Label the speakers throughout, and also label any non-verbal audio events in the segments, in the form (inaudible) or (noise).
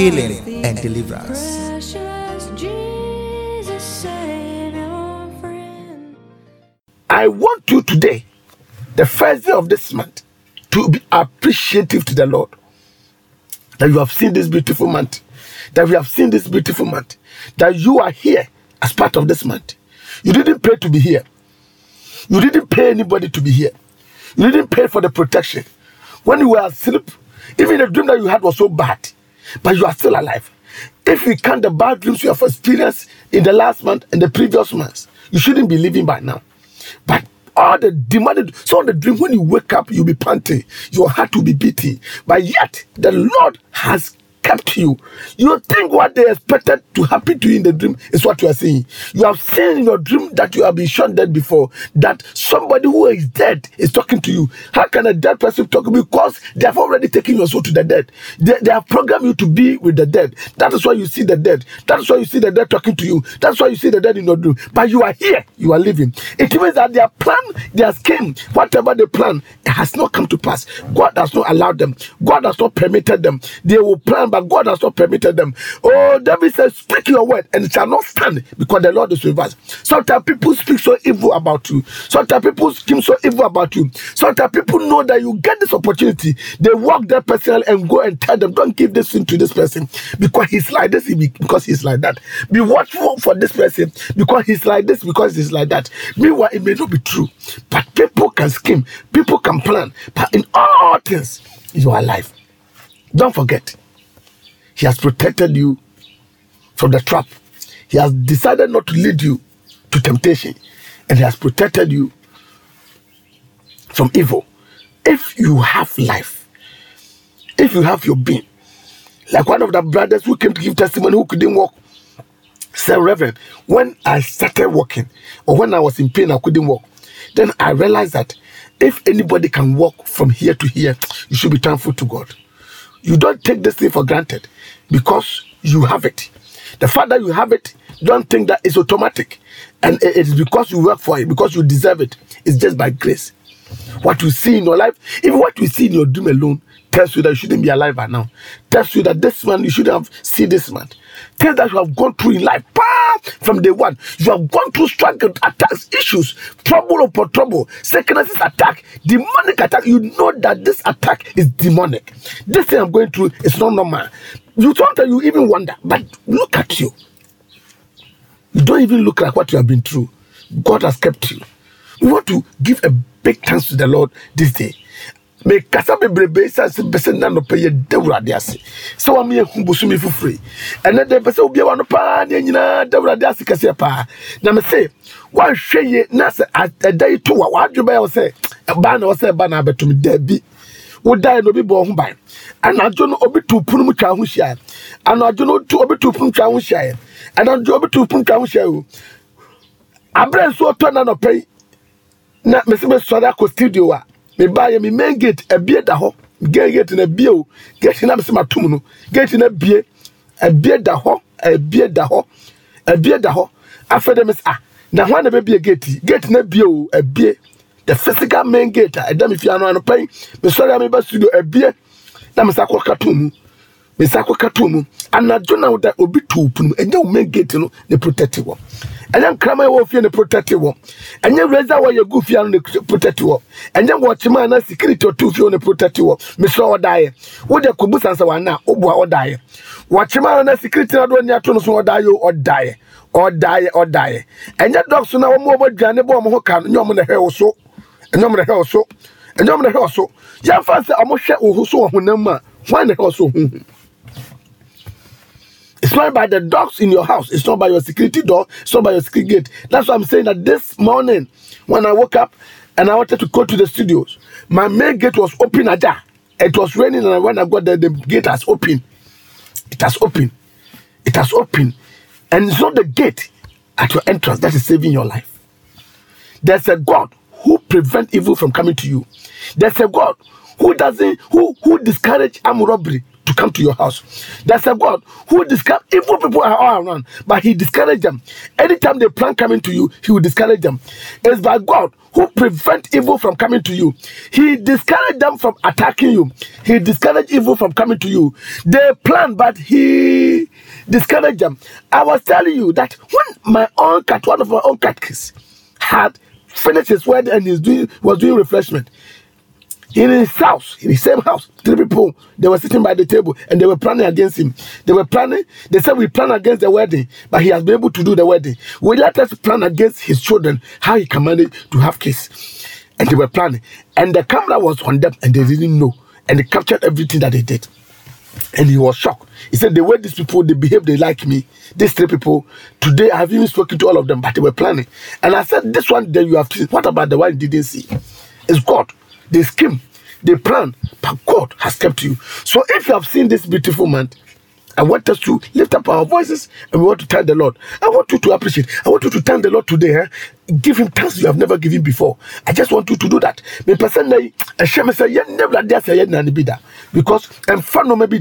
Speaker 1: healing, and deliverance.
Speaker 2: Precious Jesus, Savior, friend.
Speaker 3: I want you today, the first day of this month, to be appreciative to the Lord that you have seen this beautiful month, that we have seen this beautiful month, that you are here as part of this month. You didn't pay to be here. You didn't pay anybody to be here. You didn't pay for the protection. When you were asleep, even the dream that you had was so bad, but you are still alive. If you count the bad dreams you have experienced in the last month and the previous months, you shouldn't be living by now. But all the demanded, so the dream when you wake up, you'll be panting, your heart will be beating. But yet, the Lord has kept you. You think what they expected to happen to you in the dream is what you are seeing. You have seen in your dream that you have been shown dead before, that somebody who is dead is talking to you. How can a dead person talk? Because they have already taken your soul to the dead. They, they have programmed you to be with the dead. That is why you see the dead. That is why you see the dead talking to you. That's why you see the dead in your dream. But you are here, you are living. It means that their plan, their scheme, whatever they plan, has not come to pass. God has not allowed them. God has not permitted them. They will plan, but God has not permitted them. Oh, David says, Speak your word, and it shall not stand because the Lord is with us. Sometimes people speak so evil about you. Sometimes people scheme so evil about you. Sometimes people know that you get this opportunity. They walk their person and go and tell them, Don't give this thing to this person because he's like this, because he's like that. Be watchful for this person because he's like this, because he's like that. Meanwhile, it may not be true, but people can scheme, people can plan. But in all things, you are alive. Don't forget, He has protected you from the trap. He has decided not to lead you to temptation, and He has protected you from evil. If you have life, if you have your being, like one of the brothers who came to give testimony who couldn't walk, said, Reverend, when I started walking, or when I was in pain, I couldn't walk, then I realized that if anybody can walk from here to here, you should be thankful to God. You don't take this thing for granted because you have it. The fact that you have it, don't think that it's automatic. And it is because you work for it, because you deserve it. It's just by grace. What you see in your life, even what you see in your dream alone, tells you that you shouldn't be alive by now. Tells you that this man, you shouldn't have seen this man. Things that you have gone through in life, bah, from day one. You have gone through struggle, attacks, issues, trouble upon trouble, sicknesses attack, demonic attack. You know that this attack is demonic. This thing I'm going through is not normal. You sometimes you even wonder, but look at you. You don't even look like what you have been through. God has kept you. We want to give a big thanks to the Lord this day. Mekasa bebrebe sɛ sɛ bɛsɛ nna nɔpɛ yɛ dawurade ase. Sɛ wama yɛhu bosome foforɔ ɛnɛ dɛ bɛsɛ wobiawa no paa ne nyinaa dawurade ase kɛseɛ paa na me se woanhwɛ ye na sɛ ɛda yi to wa waadwe bɛyɛ wo sɛ ɛbaa na wɔ sɛ ɛba na abɛtom daabi wodaeɛ na obi bɔ ho ban anadwo no obi to pono mu twa ho hyiaeɛ anadwo no obi to pono twa ho hyiaeɛ anadwo obi to pono twa ho hyiaeɛ o. Aberɛ nso na nɔpɛ yi na mesi mesɔre akɔ studio a mebaayɛ me main gate abie da hɔ gate gate na abie o. Gate na mesi matom no. Gate na abie abie da hɔ abie da hɔ abie da hɔ afei de mesi ah na hwan na bɛbie gate gate na abie o abie the physical main gate a ɛda me fie ano ano pɛn mesɔre a meba studio abie na mesi akɔ kato mu mesi akɔ kato mu anadwo na obi to pono mu. Ɛnyɛ wo main gate no ne protect wɔ ɛnyɛ nkraman a ɛwɔ fie ne protect wɔ. Ɛnyɛ razor a wɔyɛ gu fie ano ne protect wɔ. Ɛnyɛ wɔkyema na security ɔto fie ne protect wɔ. Mesrɛ ɔdaeɛ. Wode kɔbu sansa wana woboa ɔdaeɛ. Wɔkyema na security na do ani ato no so ɔdaeɛ ɔdaeɛ. Ɔdaeɛ ɔdaeɛ. Ɛnyɛ dɔkso na wɔn wɔn aduane bɔ wɔn ho ka no nyɛ wɔn na ɛhɛ wo so ɛnyɛm na hwɛ ɔso ɛnyɛm na ɔmo hwɛ wo ho so It's not by the dogs in your house. It's not by your security door. It's not by your security gate. That's why I'm saying that this morning, when I woke up and I wanted to go to the studios, my main gate was open ajar. It was raining, and when I got there, the gate has opened. It has opened. It has opened. And it's not the gate at your entrance that is saving your life. There's a God who prevent evil from coming to you. There's a God who doesn't who who discourage armed robbery to come to your house. That's a God who discourage evil people are all around, but he discourage them. Anytime they plan coming to you, he will discourage them. It's by God who prevent evil from coming to you. He discourage them from attacking you. He discourage evil from coming to you. They plan, but he discourage them. I was telling you that when my own cat, one of my own cat kids, had finished his wedding and he's doing was doing refreshment in his house, in his same house, three people they were sitting by the table and they were planning against him. They were planning, they said we plan against the wedding, but he has been able to do the wedding. We let us plan against his children, how he can manage to have kids. And they were planning. And the camera was on them and they didn't know. And they captured everything that they did. And he was shocked. He said, The way these people they behave, they like me. These three people, today I have even spoken to all of them, but they were planning. And I said, This one that you have seen, what about the one you didn't see? It's God. They scheme, they plan, but God has kept you. So if you have seen this beautiful man, I want us to lift up our voices and we want to thank the Lord. I want you to appreciate. I want you to thank the Lord today. eh? Give him thanks you have never given before. I just want you to do that. Me I share me say never dare say nani be that. Because and fun no maybe.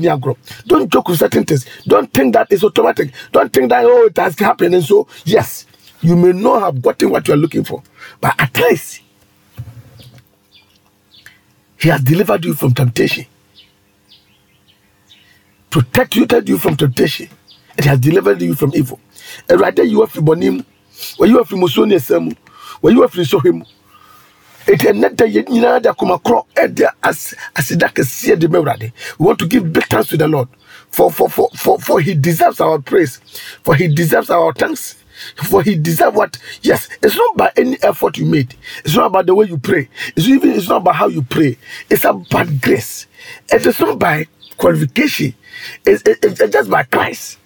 Speaker 3: Don't joke with certain things. Don't think that it's automatic. Don't think that oh it has happened and so yes, you may not have gotten what you are looking for, but at least he has delivered you from temptation protected you from temptation. It has delivered you from evil. And right there, you are free bonim. When you are free musoni esemu. When you are free sohim. It is not that you know that come across as as that can see the memory. We want to give big thanks to the Lord for for for for for He deserves our praise, for He deserves our thanks. (laughs) For he deserves what? Yes, it's not by any effort you made. It's not about the way you pray. It's even it's not about how you pray. It's about grace. It is not by qualification. It's, it- it's just by Christ.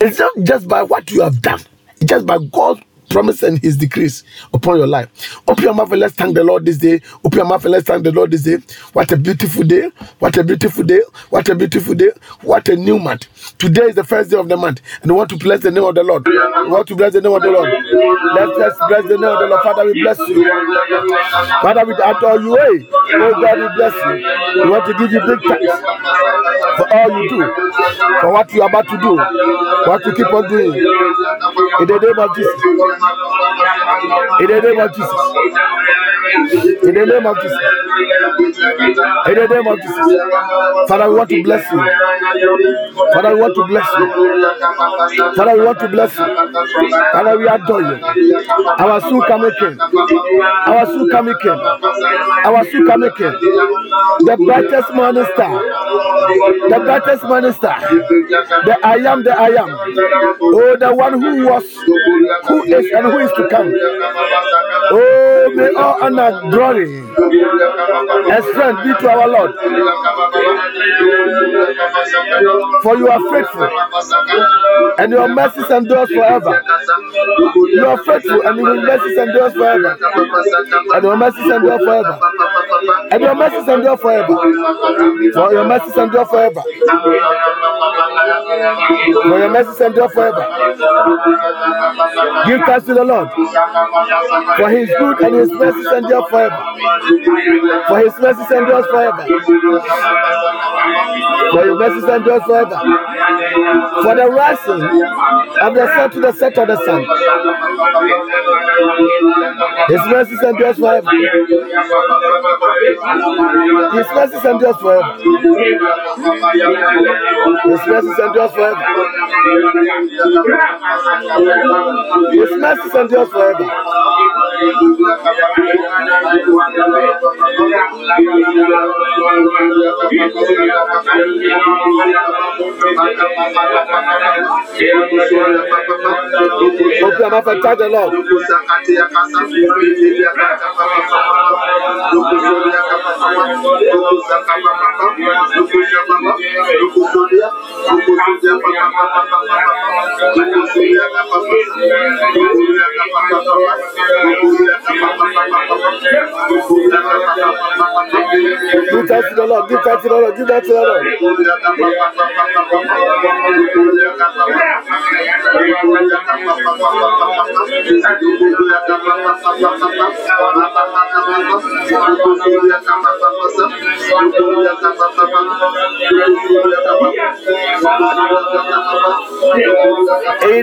Speaker 3: It's not just by what you have done. It's just by God's promise and his decrees upon your life. Open your mouth and let's thank the Lord this day. Open your mouth and let's thank the Lord this day. What a beautiful day. What a beautiful day. What a beautiful day. What a new month. Today is the first day of the month. And we want to bless the name of the Lord. We want to bless the name of the Lord. Let's, let's bless the name of the Lord. Father, we bless you. Father, we adore you. Hey, oh God, we bless you. We want to give you big thanks for all you do, for what you are about to do, what you keep on doing. In the name of Jesus. In the name of Jesus. In the name of Jesus. In the name of Jesus. Father, we want to bless you. Father, want to bless you. Father, we want to bless you. Father, we adore you. Our soon coming King. Our soon coming King. Our soon coming. The brightest morning star. The brightest morning star. The I am the I am. Oh, the one who was, who is, and who is to come. Oh, may all honor, glory, and strength be to our Lord. For you faithful, and your mercies endures forever. You are faithful, and your mercies endures forever. And your mercies endure forever. And your mercies endure forever. For your mercies endure forever. For your mercies endure forever. Give thanks to the Lord. For his good and his mercies endure forever. For his mercies endure forever. For your mercies endure forever. For the rising of the sun to the set of the sun. His mercies endure forever. His mercies endure forever. His mercies endure forever. His mercies endure forever. Open your mouth and thank the Lord. Give thanks to the Lord. Give thanks to the Lord. Give thanks to the. In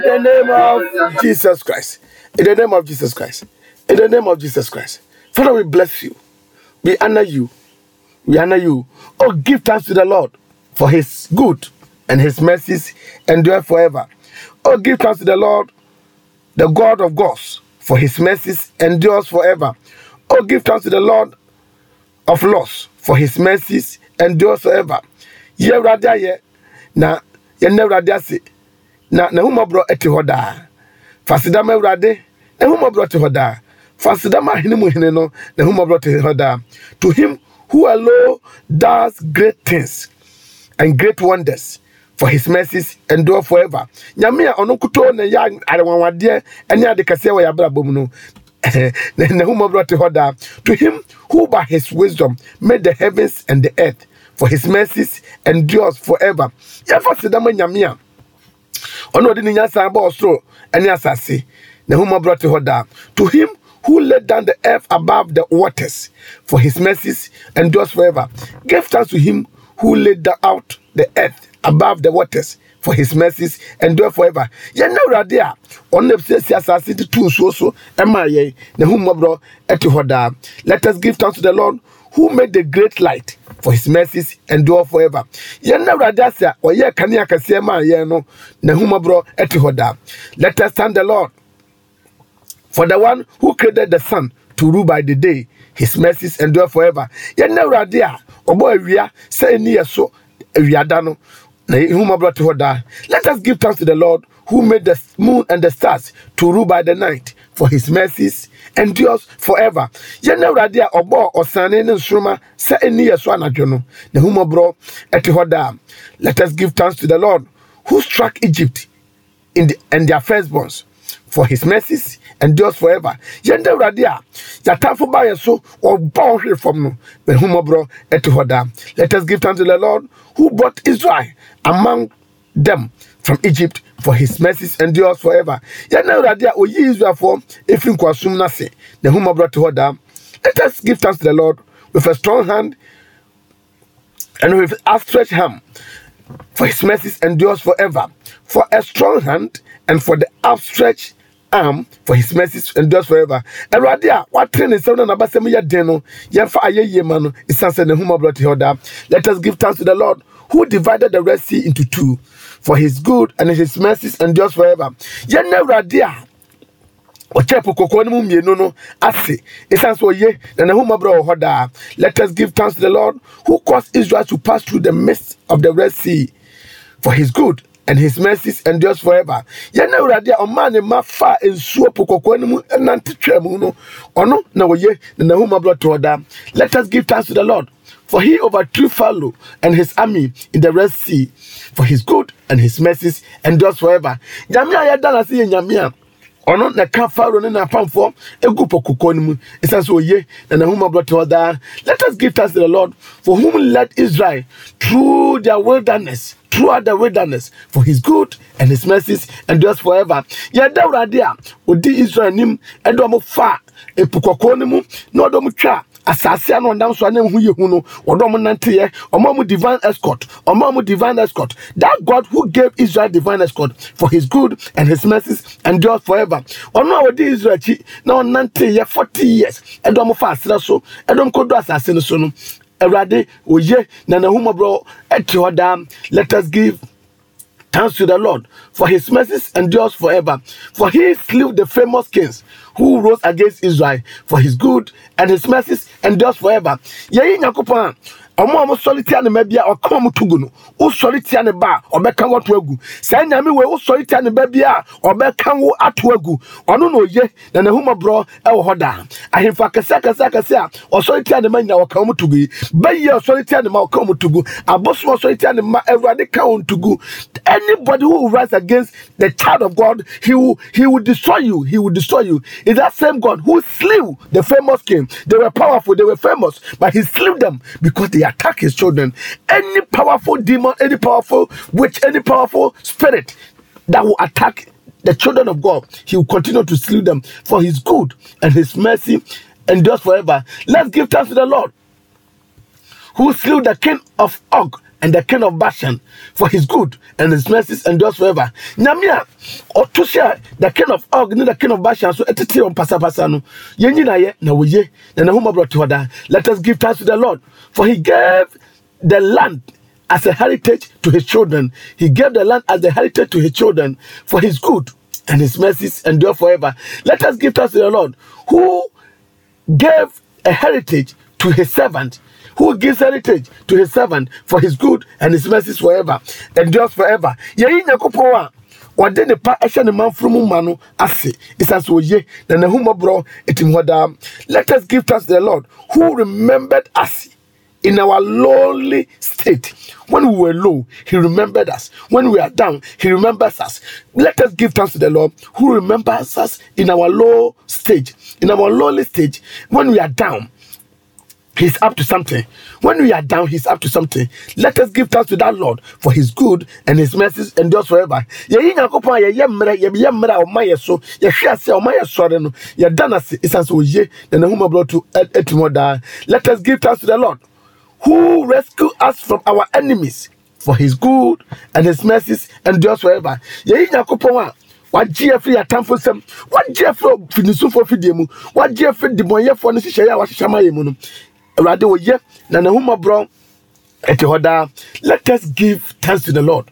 Speaker 3: the name of Jesus Christ. In the name of Jesus Christ. In the name of Jesus Christ. Father, we bless you. We honor you. We honor you. Oh, give thanks to the Lord for his good and his mercies endure forever. Oh, give thanks to the Lord, the God of gods, for his mercies endures forever. Oh, give thanks to the Lord of lords, for his mercies endures forever. Yɛ Awurade ayɛ, na yɛn Awurade ase, na n'ahomɔborɔ ɛte hɔ daa. Fasidam Awurade, n'ahomɔborɔ te hɔ daa. Fasidam ahene mu hene no, n'ahomɔborɔ te hɔ daa. To him who alone does great things and great wonders for his mercies endure forever. Nyame a ɔno nkutoo na ɛyɛ arewanwadeɛ ne ade kɛseɛ wɔ yɛ mu no (laughs) na n'ahomɔborɔ te hɔ daa. To him who by his wisdom made the heavens and the earth for his mercies endures forever. Yɛfa sedama nyame a ɔno ɔde ne nyansa bɔ ɔsoro ne asase n'ahomɔborɔ te hɔ daa. To him who laid down the earth above the waters for his mercies endures forever. Give thanks to him who laid out the earth above the waters for his mercies endure forever. Yɛn awurade a ɔno na siesie asase de tu nsuo so ɛma yɛn na hu mmɔborɔ ɛte hɔ daa. Let us give thanks to the lord who made the great light for his mercies endure forever. Yɛn awurade ase a ɔyɛ kanea kɛseɛ maa yɛn no na hu mmɔborɔ ɛte hɔ daa. Let us thank the lord for the one who created the sun to rule by the day his mercies endure forever. Yɛn awurade a ɔbɔ awia sɛ ɛni yɛ so awiada no let us give thanks to the lord who made the moon and the stars to rule by the night for his mercies endures forever. Yɛn awurade a ɔbɔ ɔsane ne nsoroma sɛ ɛni yɛ so anadwo no. Na ehumabra ɛte hɔ daa let us give thanks to the lord who struck egypt in the, and their firstborns for his mercies endures forever yɛn dɛ awurade a yɛatamfo ba yɛ so ɔbɔ ɔhwere fam no hɔ daa let us give thanks to the lord who brought israel among them from Egypt for his mercies endures forever. Yɛn na awurade a oyi Israelfoɔ efiri nkwasum n'ase na ehumabra te hɔ daa. Let us give thanks to the Lord with a strong hand and with outstretched hand for his mercies endures forever. For a strong hand and for the outstretched arm for his mercies endures forever. Awurade a watene ne nsɛm na n'abasɛm yɛ den no yɛmfa ayɛyie ma no esan sɛ ne ehumabra te hɔ daa. Let us give thanks to the Lord who divided the Red Sea into two for his good and his mercies endures forever. Awurade a ɔkyɛ po kɔkɔɔ no mu mmienu no ase ɛsiane sɛ ɔye na n'ahomɔborɔ wɔ hɔ daa let us give thanks to the lord who caused israel to pass through the midst of the red sea for his good and his mercies endures forever yɛn na awurade a ɔmaa ne ma fa nsuo po kɔkɔɔ no mu nante twɛ mu no ɔno na ɔye na n'ahomɔborɔ to hɔ daa let us give thanks to the lord for he overthrew Pharaoh and his army in the Red Sea. For his good and his mercies endures forever. Nyame a yɛda n'ase yɛ nyame ɔno na ka Pharaoh ne n'apamfoɔ egu koko no mu. Esan so oye na hɔ daa. Let us give thanks to the Lord for whom led Israel through their wilderness. Throughout the wilderness, for his good and his mercies endures forever. Yɛda Awurade a odi Israel nim ɛde ɔmo fa epo kɔkɔɔ no mu na ɔde ɔmo twa asase ano ɔnam so a na ehu yɛ hu no ɔdɔ ɔmo nanteɛ ɔmo ɔmo divine escort ɔmo ɔmo divine escort that God who gave Israel divine escort for his good and his mercies endures forever ɔno a ɔdi Israel akyi na ɔnanteɛ forty years ɛdɔ ɔmo fa asrɛ so ɛdɔ ɔmo kɔ do asase no so no Awurade oye na n'ahomɔborɔ ɛte hɔ daa let us give. Thanks to the Lord, for his mercies endures forever. For he slew the famous kings who rose against Israel, for his good and his mercies endures forever. Yɛyi Nyankopɔn ɔmo a mosɔre tia ne ma bi a ɔka ɔmo to gu no wosɔre tia ne ba a ɔbɛka wo ato agu. Saa nyame wei wosɔre tia ne ba bi a ɔbɛka wo ato agu. Ɔno na oye na n'ahomɔborɔ ɛwɔ hɔ daa ahemfo akɛse akɛse akɛse a ɔsɔre tia ne ma nyina wɔka ɔmo to gu yi. Bɛyie a ɔsɔre tia ne ma ɔka ɔmo to gu abosom ɔsɔre tia ne ma awurade ka wɔn to anybody who rise against the child of God he will he will destroy you he will destroy you. Is that same God who slew the famous king. They were powerful they were famous but he slew them because they attack his children any powerful demon any powerful witch any powerful spirit that will attack the children of God, He will continue to slew them for His good and His mercy endures forever. Let's give thanks to the Lord who slew the king of Og and the king of Bashan for his good and his mercies endures forever. Nyamia otusia the king of Og the king of Bashan so etiti on pasapasa no yenyi na ye na woye na na huma brought to Let us give thanks to the Lord for he gave the land as a heritage to his children. He gave the land as a heritage to his children for his good and his mercies endure forever. Let us give thanks to the Lord who gave a heritage to his servant who gives heritage to his servant for his good and his mercies forever endures forever yɛyi nyankopɔn a wɔde ne pa ɛhyɛ ne manforo ma no ase ɛsiane sɛ ɔye na n'ahumɔborɔ ɛtim hɔ daa let us give thanks to the lord who remembered us in our lowly state. When we were low, He remembered us. When we are down, He remembers us. Let us give thanks to the Lord who remembers us in our low stage, in our lowly stage. When we are down, He's up to something. When we are down, He's up to something. Let us give thanks to that Lord for His good and His mercies endures forever. Yɛyi Nyankopɔn a yɛyɛ mmerɛ yɛyɛ mmerɛ a ɔma yɛ so yɛhwɛ ase a ɔma yɛ sɔre no yɛda no ase ɛsiane sɛ ɔye na n'ahomɔborɔ to atim hɔ daa. Let us give thanks to the Lord who rescue us from our enemies for his good and his mercies endures forever. Yɛyi Nyankopɔn a wagye afiri atamfo nsam wagye afiri finisufo fidie mu wagye afiri dibɔnyɛfoɔ no hyehyɛ a wahyehyɛ ma yɛ mu no awurade wɔyɛ na n'ahomɔborɔ ɛte hɔ daa let us give thanks to the lord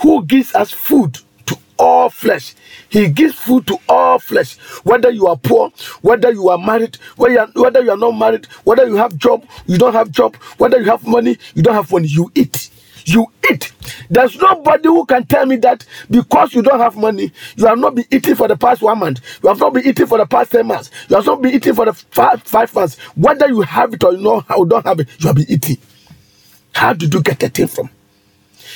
Speaker 3: who gives us food to all flesh. He gives food to all flesh whether you are poor whether you are married whether you are, whether you are not married whether you have job you don't have job whether you have money you don't have money you eat you eat. There's nobody who can tell me that because you don't have money, you have not been eating for the past one month, you have not been eating for the past 10 months, you have not been eating for the five, five months. Whether you have it or you know or don't have it, you have been eating. How did you get the thing from?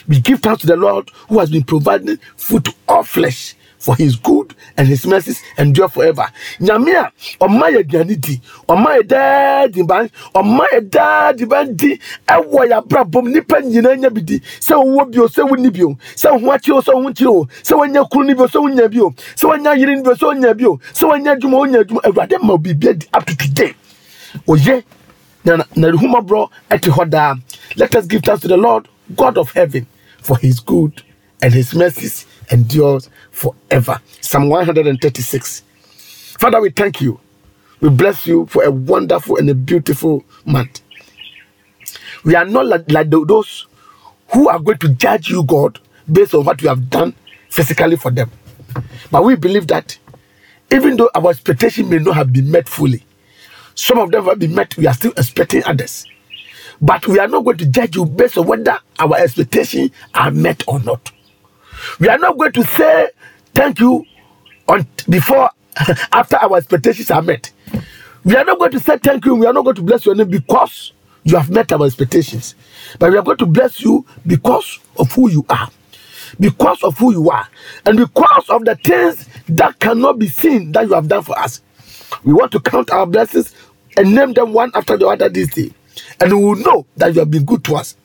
Speaker 3: We give thanks to the Lord who has been providing food to all flesh for his good and his mercies endure forever. Nyame a ɔma yɛ aduane di, ɔma yɛ daa diban, ɔma yɛ daa diban di ɛwɔ yɛ abrabɔ mu nipa nyinaa nya bi di. Sɛ owó sɛ wonni bio sɛ ho akyi o sɛ ho nkyi o sɛ wonya kunu ni bio sɛ wonya bio sɛ wonya yere ni bio sɛ wonya bio sɛ wonya adwuma wonya adwuma. Awurade ma obi bi adi up to today. Oye na na na ehumabro ɛte hɔ daa. Let us give thanks to the lord god of heaven for his good and his mercies endures forever. Psalm 136 father we thank you. We bless you for a wonderful and a beautiful month. We are not like, like those who are going to judge you god based on what you have done physically for them. But we believe that even though our expectation may not have been met fully some of them have been met we are still expecting others but we are not going to judge you based on whether our expectations are met or not. We are not going to say thank you on before (laughs) after our expectations are met. We are not going to say thank you. We are not going to bless your name because you have met our expectations. But we are going to bless you because of who you are. Because of who you are. And because of the things that cannot be seen that you have done for us. We want to count our blessings and name them one after the other this day. And we will know that you have been good to us.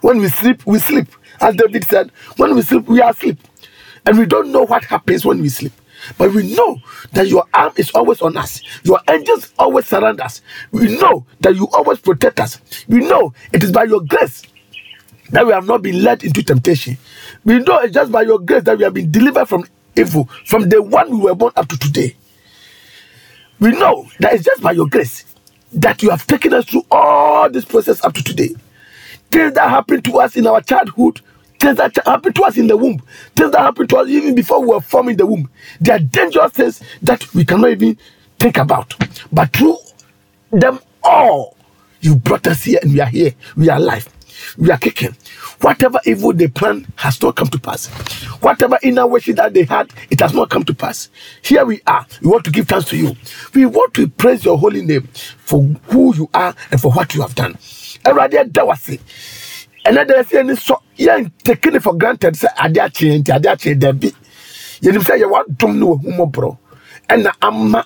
Speaker 3: When we sleep, we sleep. As David said, when we sleep, we are asleep. And we don't know what happens when we sleep. But we know that your arm is always on us. Your angels always surround us. We know that you always protect us. We know it is by your grace that we have not been led into temptation. We know it's just by your grace that we have been delivered from evil from the one we were born up to today. We know that it's just by your grace that you have taken us through all this process up to today. Things that happened to us in our childhood, things that happened to us in the womb, things that happened to us even before we were formed in the womb. They are dangerous things that we cannot even think about. But through them all, You brought us here and we are here. We are alive. We are kicking. Whatever evil they planned has not come to pass. Whatever inner wishes that they had, it has not come to pass. Here we are. We want to give thanks to you. We want to praise your holy name for who you are and for what you have done. Awurade ɛda wo ase. ɛnɛ dɛ ɛsɛ ni sɔ yɛn taking it for granted sɛ ade akyerɛ nti ade akyerɛ dabi yɛnim sɛ yɛwɔ adom ne wɔhu mmɔborɔ ɛna ama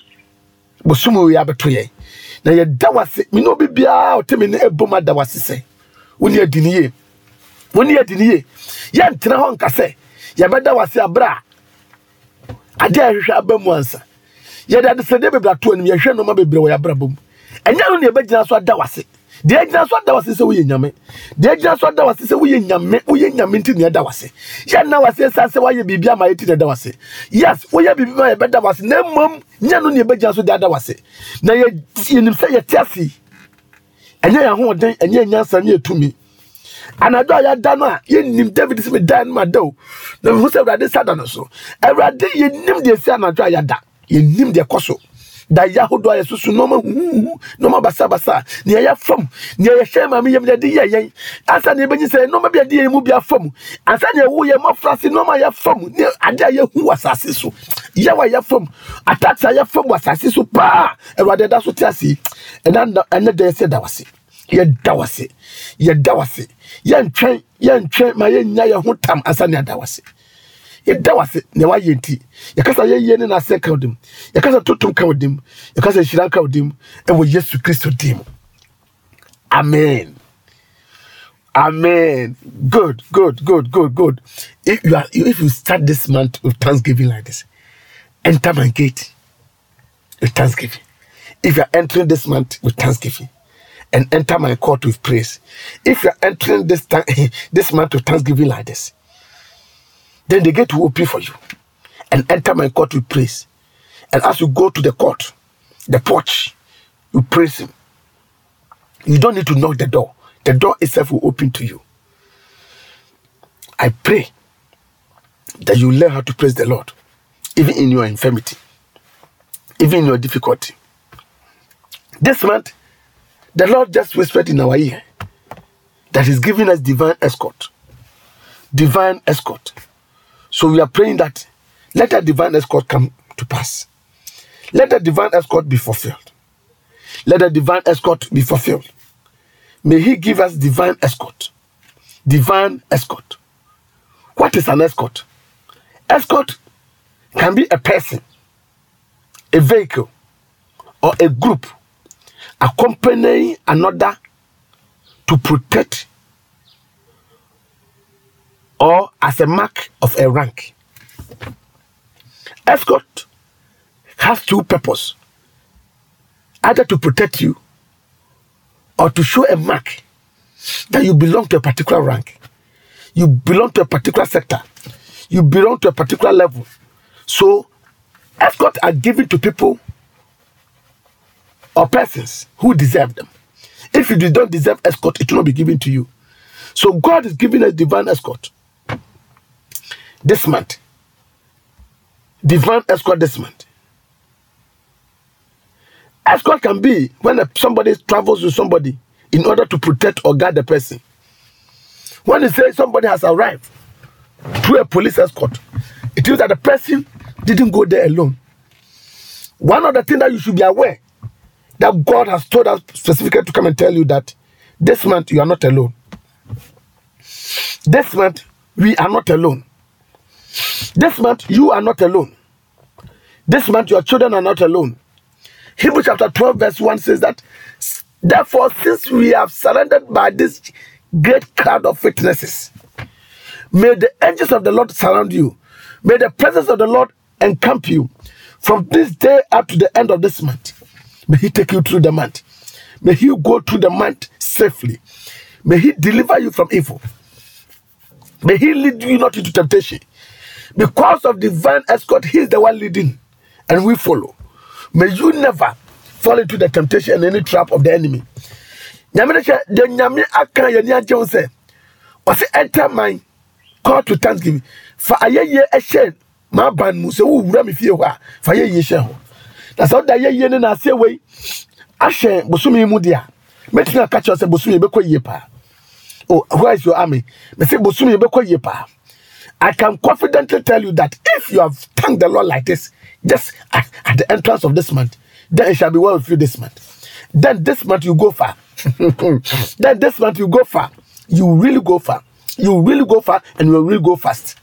Speaker 3: bosom wei abɛto yɛn na yɛda wase mene obi biara ɔte me ne ɛbom ada wase sɛ wo ne adi ne yie wo ne adi ne yie yɛntena hɔ nka sɛ yɛbɛda wase aberɛ a ade a yɛhwehwɛ aba mu ansa. Yɛde adesɛdeɛ bebree ato anim yɛhwɛ nnoɔma bebree wɔ yɛabrabɔ mu. Ɛnyɛ no ne yɛbɛgyina so ada wase deɛ gyina so ada wase sɛ woyɛ nyame. Deɛ gyina so ada wase sɛ woyɛ nyame woyɛ nyame nti ne ɛda wase yɛnna wase sa sɛ woayɛ biribi ama yɛti ne ɛda wase yes woyɛ biribi ma yɛbɛda wase na mmom nyɛ no ne yɛbɛgyina so de ada wase na yɛ- yɛnim sɛ yɛte ase. Ɛnyɛ yɛn ahoɔden ɛnyɛ yɛn ne yɛ tumi anadwo a yɛada no a yɛnnim david sɛ medaa no ada o na mehu sɛ awurade sa da no so. Awurade yɛnim deɛ ɛsi anadwo a yɛada yɛnim deɛ ɛkɔ so da yɛ ahodoɔ a yɛsusu nɔɔma huhuhu nɔɔma basabasa nea ɛyɛ fam nea yɛhyɛ maame yam deɛ de yɛ yɛn ansa nea yɛbɛnyi sɛ nɔɔma bi a de yɛ mu bi afam ansa nea ɛwo yɛ mmɔfra se nɔɔma yɛ fam ne ade a yɛhu wɔ asase so yɛwɔ yɛ fam ataakyɛ a yɛ fam wɔ asase so paa awurade da so te ase nna- ɛnɛ da yɛsɛ da wase yɛda wase yɛda wase yɛntwɛn yɛntwɛn ma yɛnya yɛn ho tam ansa ne ada wase yɛda wase nea wayɛ nti yɛkasa yɛyie ne n'asɛ ka wo dim. Yɛkasa totom ka wo dim. Yɛkasa nhyira ka wo dim ɛwɔ yesu kristo dim amen. Amen. Good good good good good. If you are if you start this month with thanksgiving like this enter my gate with thanksgiving. If you are entering this month with thanksgiving and enter my court with praise if you are entering this time (laughs) this month with thanksgiving like this then the gate will open for you and enter my court with praise. And as you go to the court, the porch, you praise him. You don't need to knock the door. The door itself will open to you. I pray that you learn how to praise the Lord, even in your infirmity, even in your difficulty. This month, the Lord just whispered in our ear that He's giving us divine escort. Divine escort. So we are praying that let that divine escort come to pass. Let that divine escort be fulfilled. Let the divine escort be fulfilled. May He give us divine escort. Divine escort. What is an escort? Escort can be a person, a vehicle, or a group accompanying another to protect or as a mark of a rank. Escort has two purposes either to protect you or to show a mark that you belong to a particular rank, you belong to a particular sector, you belong to a particular level. So, escorts are given to people or persons who deserve them. If you don't deserve escort, it will not be given to you. So, God is giving us divine escort this month. Divine escort this month. Escort can be when somebody travels with somebody in order to protect or guard the person. When you say somebody has arrived through a police escort, it means that the person didn't go there alone. One other thing that you should be aware that God has told us specifically to come and tell you that this month you are not alone. This month we are not alone. This month, you are not alone. This month, your children are not alone. Hebrews chapter 12, verse 1 says that, Therefore, since we have surrendered by this great crowd of witnesses, may the angels of the Lord surround you. May the presence of the Lord encamp you from this day up to the end of this month. May He take you through the month. May He go through the month safely. May He deliver you from evil. May He lead you not into temptation. Because of divine escort, He is the one leading, and we follow. May you never fall into the temptation and any trap of the enemy. Ɔsɛ enter my call to thanksgiving fa ayɛyie ɛhyɛ m'aban mu sɛ wowura me fie hɔ a fa ayɛyie hyɛ na sɛ woda ayɛyie ne n'aseɛ wei ahyɛ bosome mu deɛ a mɛtumi aka kyerɛ sɛ bosom yɛbɛkɔ yie paa oh where is your army me say bosom yɛbɛkɔ yie paa I can confidently tell you that if you have thanked the Lord like this, just at, at the entrance of this month, then it shall be well with you this month. Then this month you go far. (laughs) then this month you go far. You really go far. You really go far and you really go fast.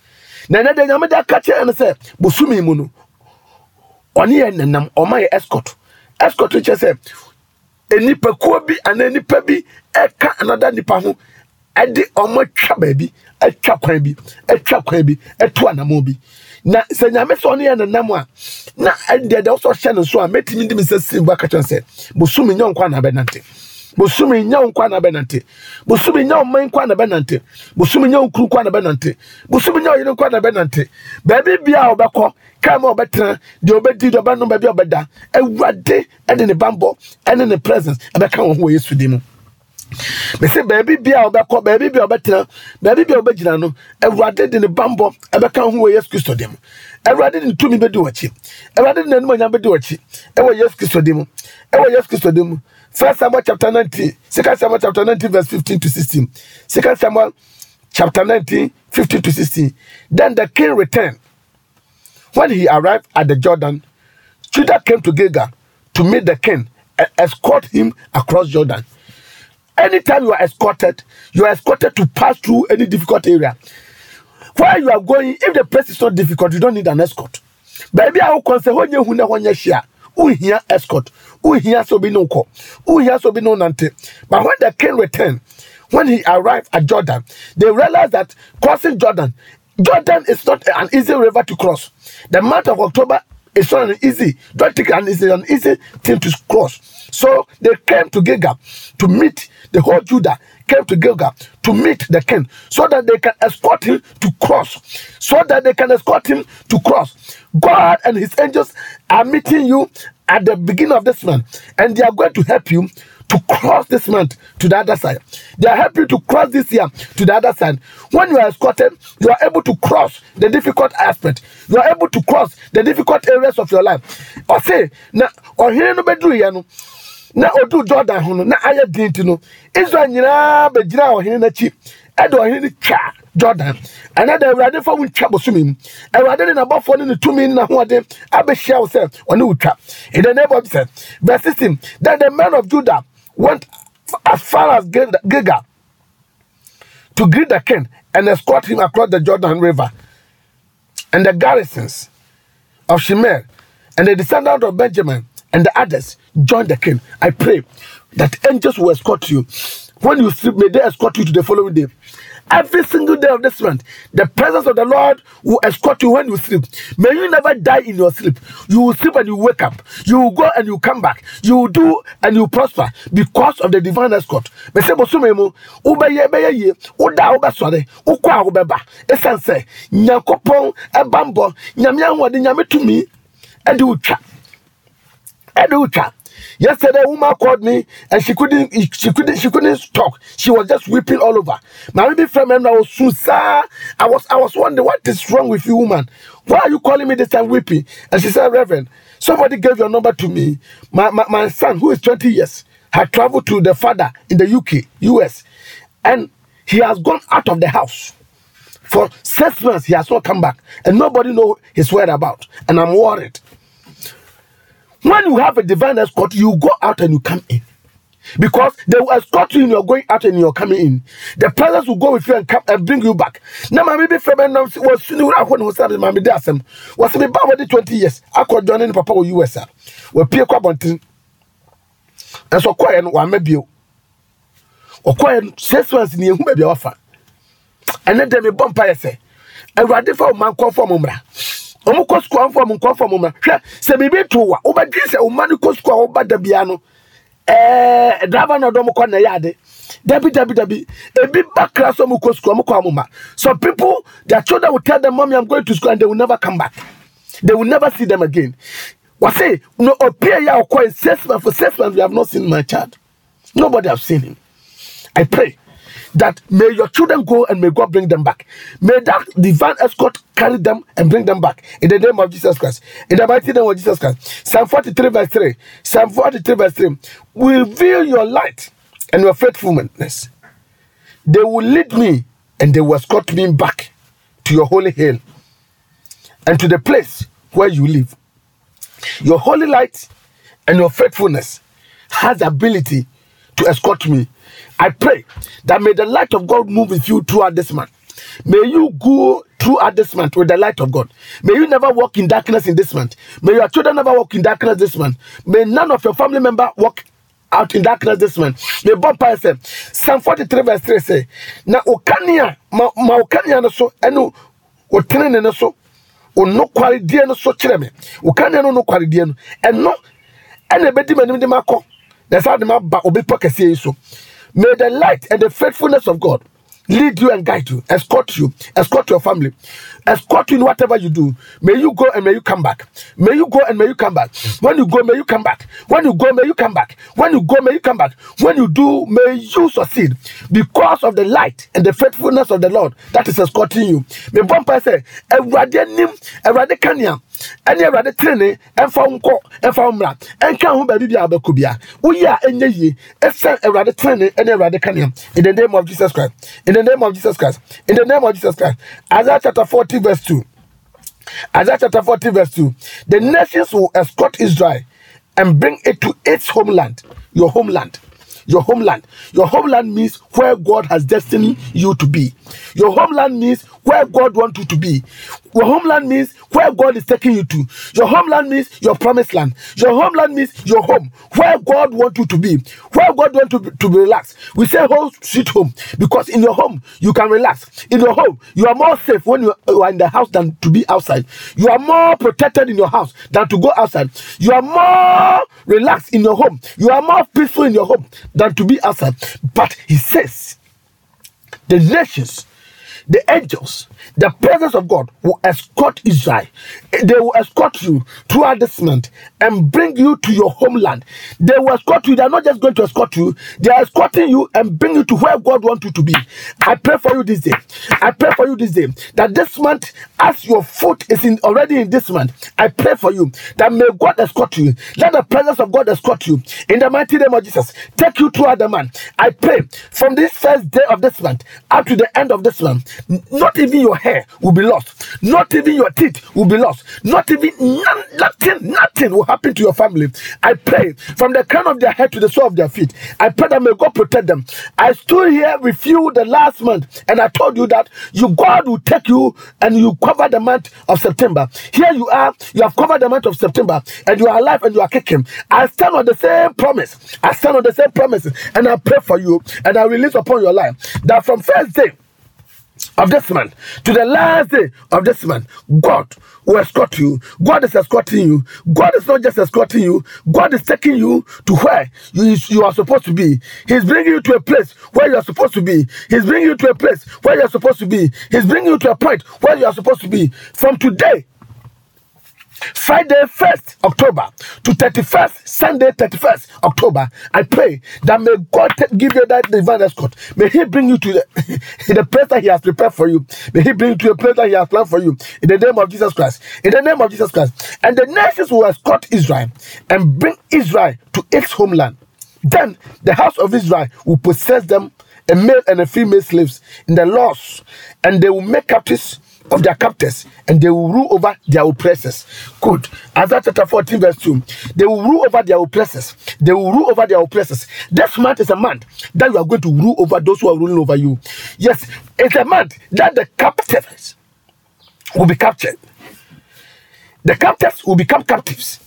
Speaker 3: Na na de nyame da ka kyerɛ no sɛ bosumi mu no ɔne yɛ nenam ɔma yɛ escort. Escort kyerɛ sɛ enipakuo bi anaa nipa bi ɛka another nipa ho ɛde ɔmo atwa baabi atwa kwan bi atwa kwan bi ɛto anamo bi. Na sɛ nyame sɛ ɔne yɛ nenam a na ɛdeɛ deɛ wosɔ hyɛ no so a mɛtumi de me sɛ siri bu aka kyerɛ sɛ bosumi nyɛ nkwa na bɛnante bosumi nyɛ nkwa na bɛnante bosumi nyɛ ɔman nkwa na bɛnante bosumi nyɛ nkuru nkwa na bɛnante bosumi nyɛ ɔyere nkwa na bɛnante baabi bia a ɔbɛkɔ kaa ma ɔbɛtena deɛ ɔbɛdi deɛ ɔbɛnom baabi a ɔbɛda awurade ɛde ne bambɔ ɛne ne presence ɛbɛka wɔn ho wɔ yesu din mu. Mesi baabi bia a ɔbɛkɔ baabi bia a ɔbɛtena baabi bia a ɔbɛgyina no awurade de ne bambɔ ɛbɛka ho wɔ yesu kristo dim awurade de ne tumi bɛdi wɔ akyi. Awurade de n'anim ɔnya bɛdi wɔ akyi. Ɛwɔ yesu kristo dim ɛwɔ yesu kristo dim first samuel chapter nineteen second samuel chapter nineteen verse fifteen to sixteen. Second samuel chapter nineteen fifteen to sixteen. Then the king returned. When he arrived at the jordan judah came to gilgal to meet the king and escort him across jordan. Anytime you are escorted you are escorted to pass through any difficult area. Where you are going if the place is not difficult you don't need an escort. Hɔnyɛ hu na hɔnyɛ hyia wohia escort wohia sɛ obi ne wokɔ wohia sɛ obi ne wonante but when the king returned when he arrived at jordan they realized that crossing jordan jordan is not an easy river to cross. The month of october is not an easy don't think an easy an easy thing to cross. So they came to gilgal to meet the whole judah came to gilgal to meet the king so that they can escort him to cross so that they can escort him to cross. God and his angels are meeting you at the beginning of this month and they are going to help you to cross this month to the other side. They are helping you to cross this year to the other side. When you are escorted, you are able to cross the difficult aspect. You are able to cross the difficult areas of your life. Or say, na or here no bedru ya no. Na odu Jordan ho no na ayɛ din ti no. Israel nyinaa bɛgyina ɔhene n'akyi. Ɛde ɔhene no twa Jordan. Ɛna da Awurade fa wo ntwa bosomi mu. Awurade de n'abɔfoɔ ne ne tumi ne n'ahoɔden abɛhyia wo sɛ ɔne wo twa. In the name of Jesus. Verse 16. Then the men of Judah went as far as Gil- Gilgal to greet the king and escort him across the Jordan River. And the garrisons of Shemer and the descendants of Benjamin and the others joined the king. I pray that angels will escort you. When you sleep, may they escort you to the following day. Every single day of this month, the presence of the Lord will escort you when you sleep. May you never die in your sleep. You will sleep and you wake up. You will go and you come back. You will do and you prosper because of the divine escort. Yesterday, a woman called me and she couldn't, she couldn't, she couldn't talk. She was just weeping all over. My baby friend, I was so sad. I was, I was wondering what is wrong with you, woman. Why are you calling me this time weeping? And she said, Reverend, somebody gave your number to me. My, my, my son, who is 20 years, had traveled to the father in the UK, US, and he has gone out of the house. For six months, he has not come back, and nobody know his whereabouts. And I'm worried. When you have a divine escort, you go out and you come in. Because they will escort you and you're going out and you're coming in. The presence will go with you and come and bring you back. Now, my baby friend was soon when was started my baby asem was me about 20 years. I could join in Papa US. We pay kwa bontin. And so quiet one maybe or quiet six months in the baby offer. And then they bump I say, and ready for man call for mumra. Ɔmo kɔ sukuu anfɔ ɔmo nkɔ fɔ ɔmo ma hwɛ sɛ biribi to wa. Wobɛdwi sɛ ɔma no kɔ sukuu a wɔba da bia no ɛɛ draba na ɔdɔm kɔ na ɛyɛ ade dabi dabi dabi ebi bakra so ɔmo kɔ sukuu ɔmo kɔ ɔmo ma some people their children will tell them mommy i'm going to school and they will never come back. They will never see them again. Wɔse no opie yɛ a ɔkɔ in six months for six months we have not seen my child. Nobody have seen him. I pray that may your children go and may God bring them back. May that divine escort carry them and bring them back in the name of Jesus Christ. In the mighty name of Jesus Christ. Psalm 43, verse 3. Psalm 43, verse 3. Reveal your light and your faithfulness. They will lead me and they will escort me back to your holy hill and to the place where you live. Your holy light and your faithfulness has the ability to escort me. I pray that may the light of God move with you throughout this month. May you go throughout this month with the light of God. May you never walk in darkness in this month. May your children never walk in darkness this month. May none of your family member walk out in darkness this month. May Bob Pie say, Psalm 43 verse 3 say, Na okania, ma, ma okania no so, enu, o trene no so, o no kwaridie no so kyerɛ me. Okania no no kwaridie no. Ɛno, ɛna ɛbɛdi m'anim de makɔ. Na saa de maba obepɔ kɛseɛ yi so. May the light and the faithfulness of God lead you and guide you, escort you, escort your family, escort you in whatever you do. May you go and may you come back. May you go and may you come back. When you go, may you come back. When you go, may you come back. When you go, may you come back. When you do, may you succeed because of the light and the faithfulness of the Lord that is escorting you. May one person, Awurade nim, ɛne Awurade tene, ɛmfa wo nkɔ, ɛmfa wo mmra, ɛnka ho baabi bi a wobɛkɔ bia. Woyɛ a ɛnyɛ yie, ɛsɛ Awurade tene ɛne Awurade kanya. In the name of Jesus Christ. In the name of Jesus Christ. In the name of Jesus Christ. Isaiah chapter 40 verse 2. Isaiah chapter 40, verse 2. The nations will escort Israel and bring it to its homeland, your homeland. Your homeland. Your homeland means where God has destined you to be. Your homeland means where God wants you to be. Your homeland means where God is taking you to. Your homeland means your promised land. Your homeland means your home, where God wants you to be, where God wants be- to be relaxed. We say home, sweet home, because in your home you can relax. In your home, you are more safe when you you are in the house than to be outside. You are more protected in your house than to go outside. You are more relaxed in your home. You are more peaceful in your home than to be outside. But he says, the nations, the angels, the presence of God will escort Israel. They will escort you throughout this month and bring you to your homeland. They will escort you. They are not just going to escort you, they are escorting you and bring you to where God wants you to be. I pray for you this day. I pray for you this day that this month, as your foot is in already in this month, I pray for you that may God escort you. Let the presence of God escort you in the mighty name of Jesus. Take you throughout the month. I pray from this first day of this month up to the end of this month, not even your hair will be lost, not even your teeth will be lost, not even none, nothing, nothing will happen to your family. I pray from the crown of their head to the sole of their feet. I pray that may God protect them. I stood here with you the last month and I told you that you God will take you and you cover the month of September. Here you are, you have covered the month of September and you are alive and you are kicking. I stand on the same promise. I stand on the same promises and I pray for you and I release upon your life that from first day of this month to the last day of this month, God will escort you. God is escorting you. God is not just escorting you, God is taking you to where you, you are supposed to be. He's bringing you to a place where you are supposed to be. He's bringing you to a place where you are supposed to be. He's bringing you to a point where you are supposed to be. From today, Friday 1st October to 31st Sunday 31st October, I pray that may God give you that divine escort. May He bring you to the, (laughs) the place that He has prepared for you. May He bring you to a place that He has planned for you. In the name of Jesus Christ. In the name of Jesus Christ. And the nations will escort Israel and bring Israel to its homeland. Then the house of Israel will possess them, a male and a female slaves, in the laws, and they will make captives of their captors and they will rule over their oppressors. Good. Isaiah chapter 14, verse 2. They will rule over their oppressors. They will rule over their oppressors. This month is a month that you are going to rule over those who are ruling over you. Yes, it's a month that the captives will be captured. The captives will become captives.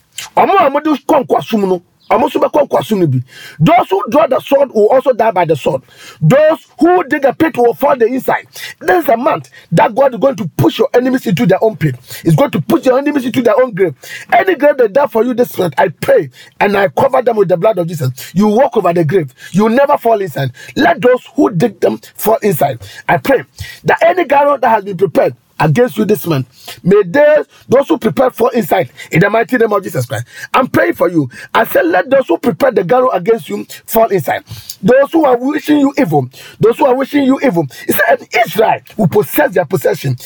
Speaker 3: Those who draw the sword will also die by the sword. Those who dig a pit will fall the inside. This is a month that God is going to push your enemies into their own pit. He's going to push your enemies into their own grave. Any grave they dug for you this month, I pray and I cover them with the blood of Jesus. You walk over the grave. You never fall inside. Let those who dig them fall inside. I pray that any garrow that has been prepared against you this month. May they, those who prepare for inside, in the mighty name of Jesus Christ. I'm praying for you. I said, let those who prepare the garrow against you fall inside. Those who are wishing you evil, those who are wishing you evil. Said, and Israel will possess their possession.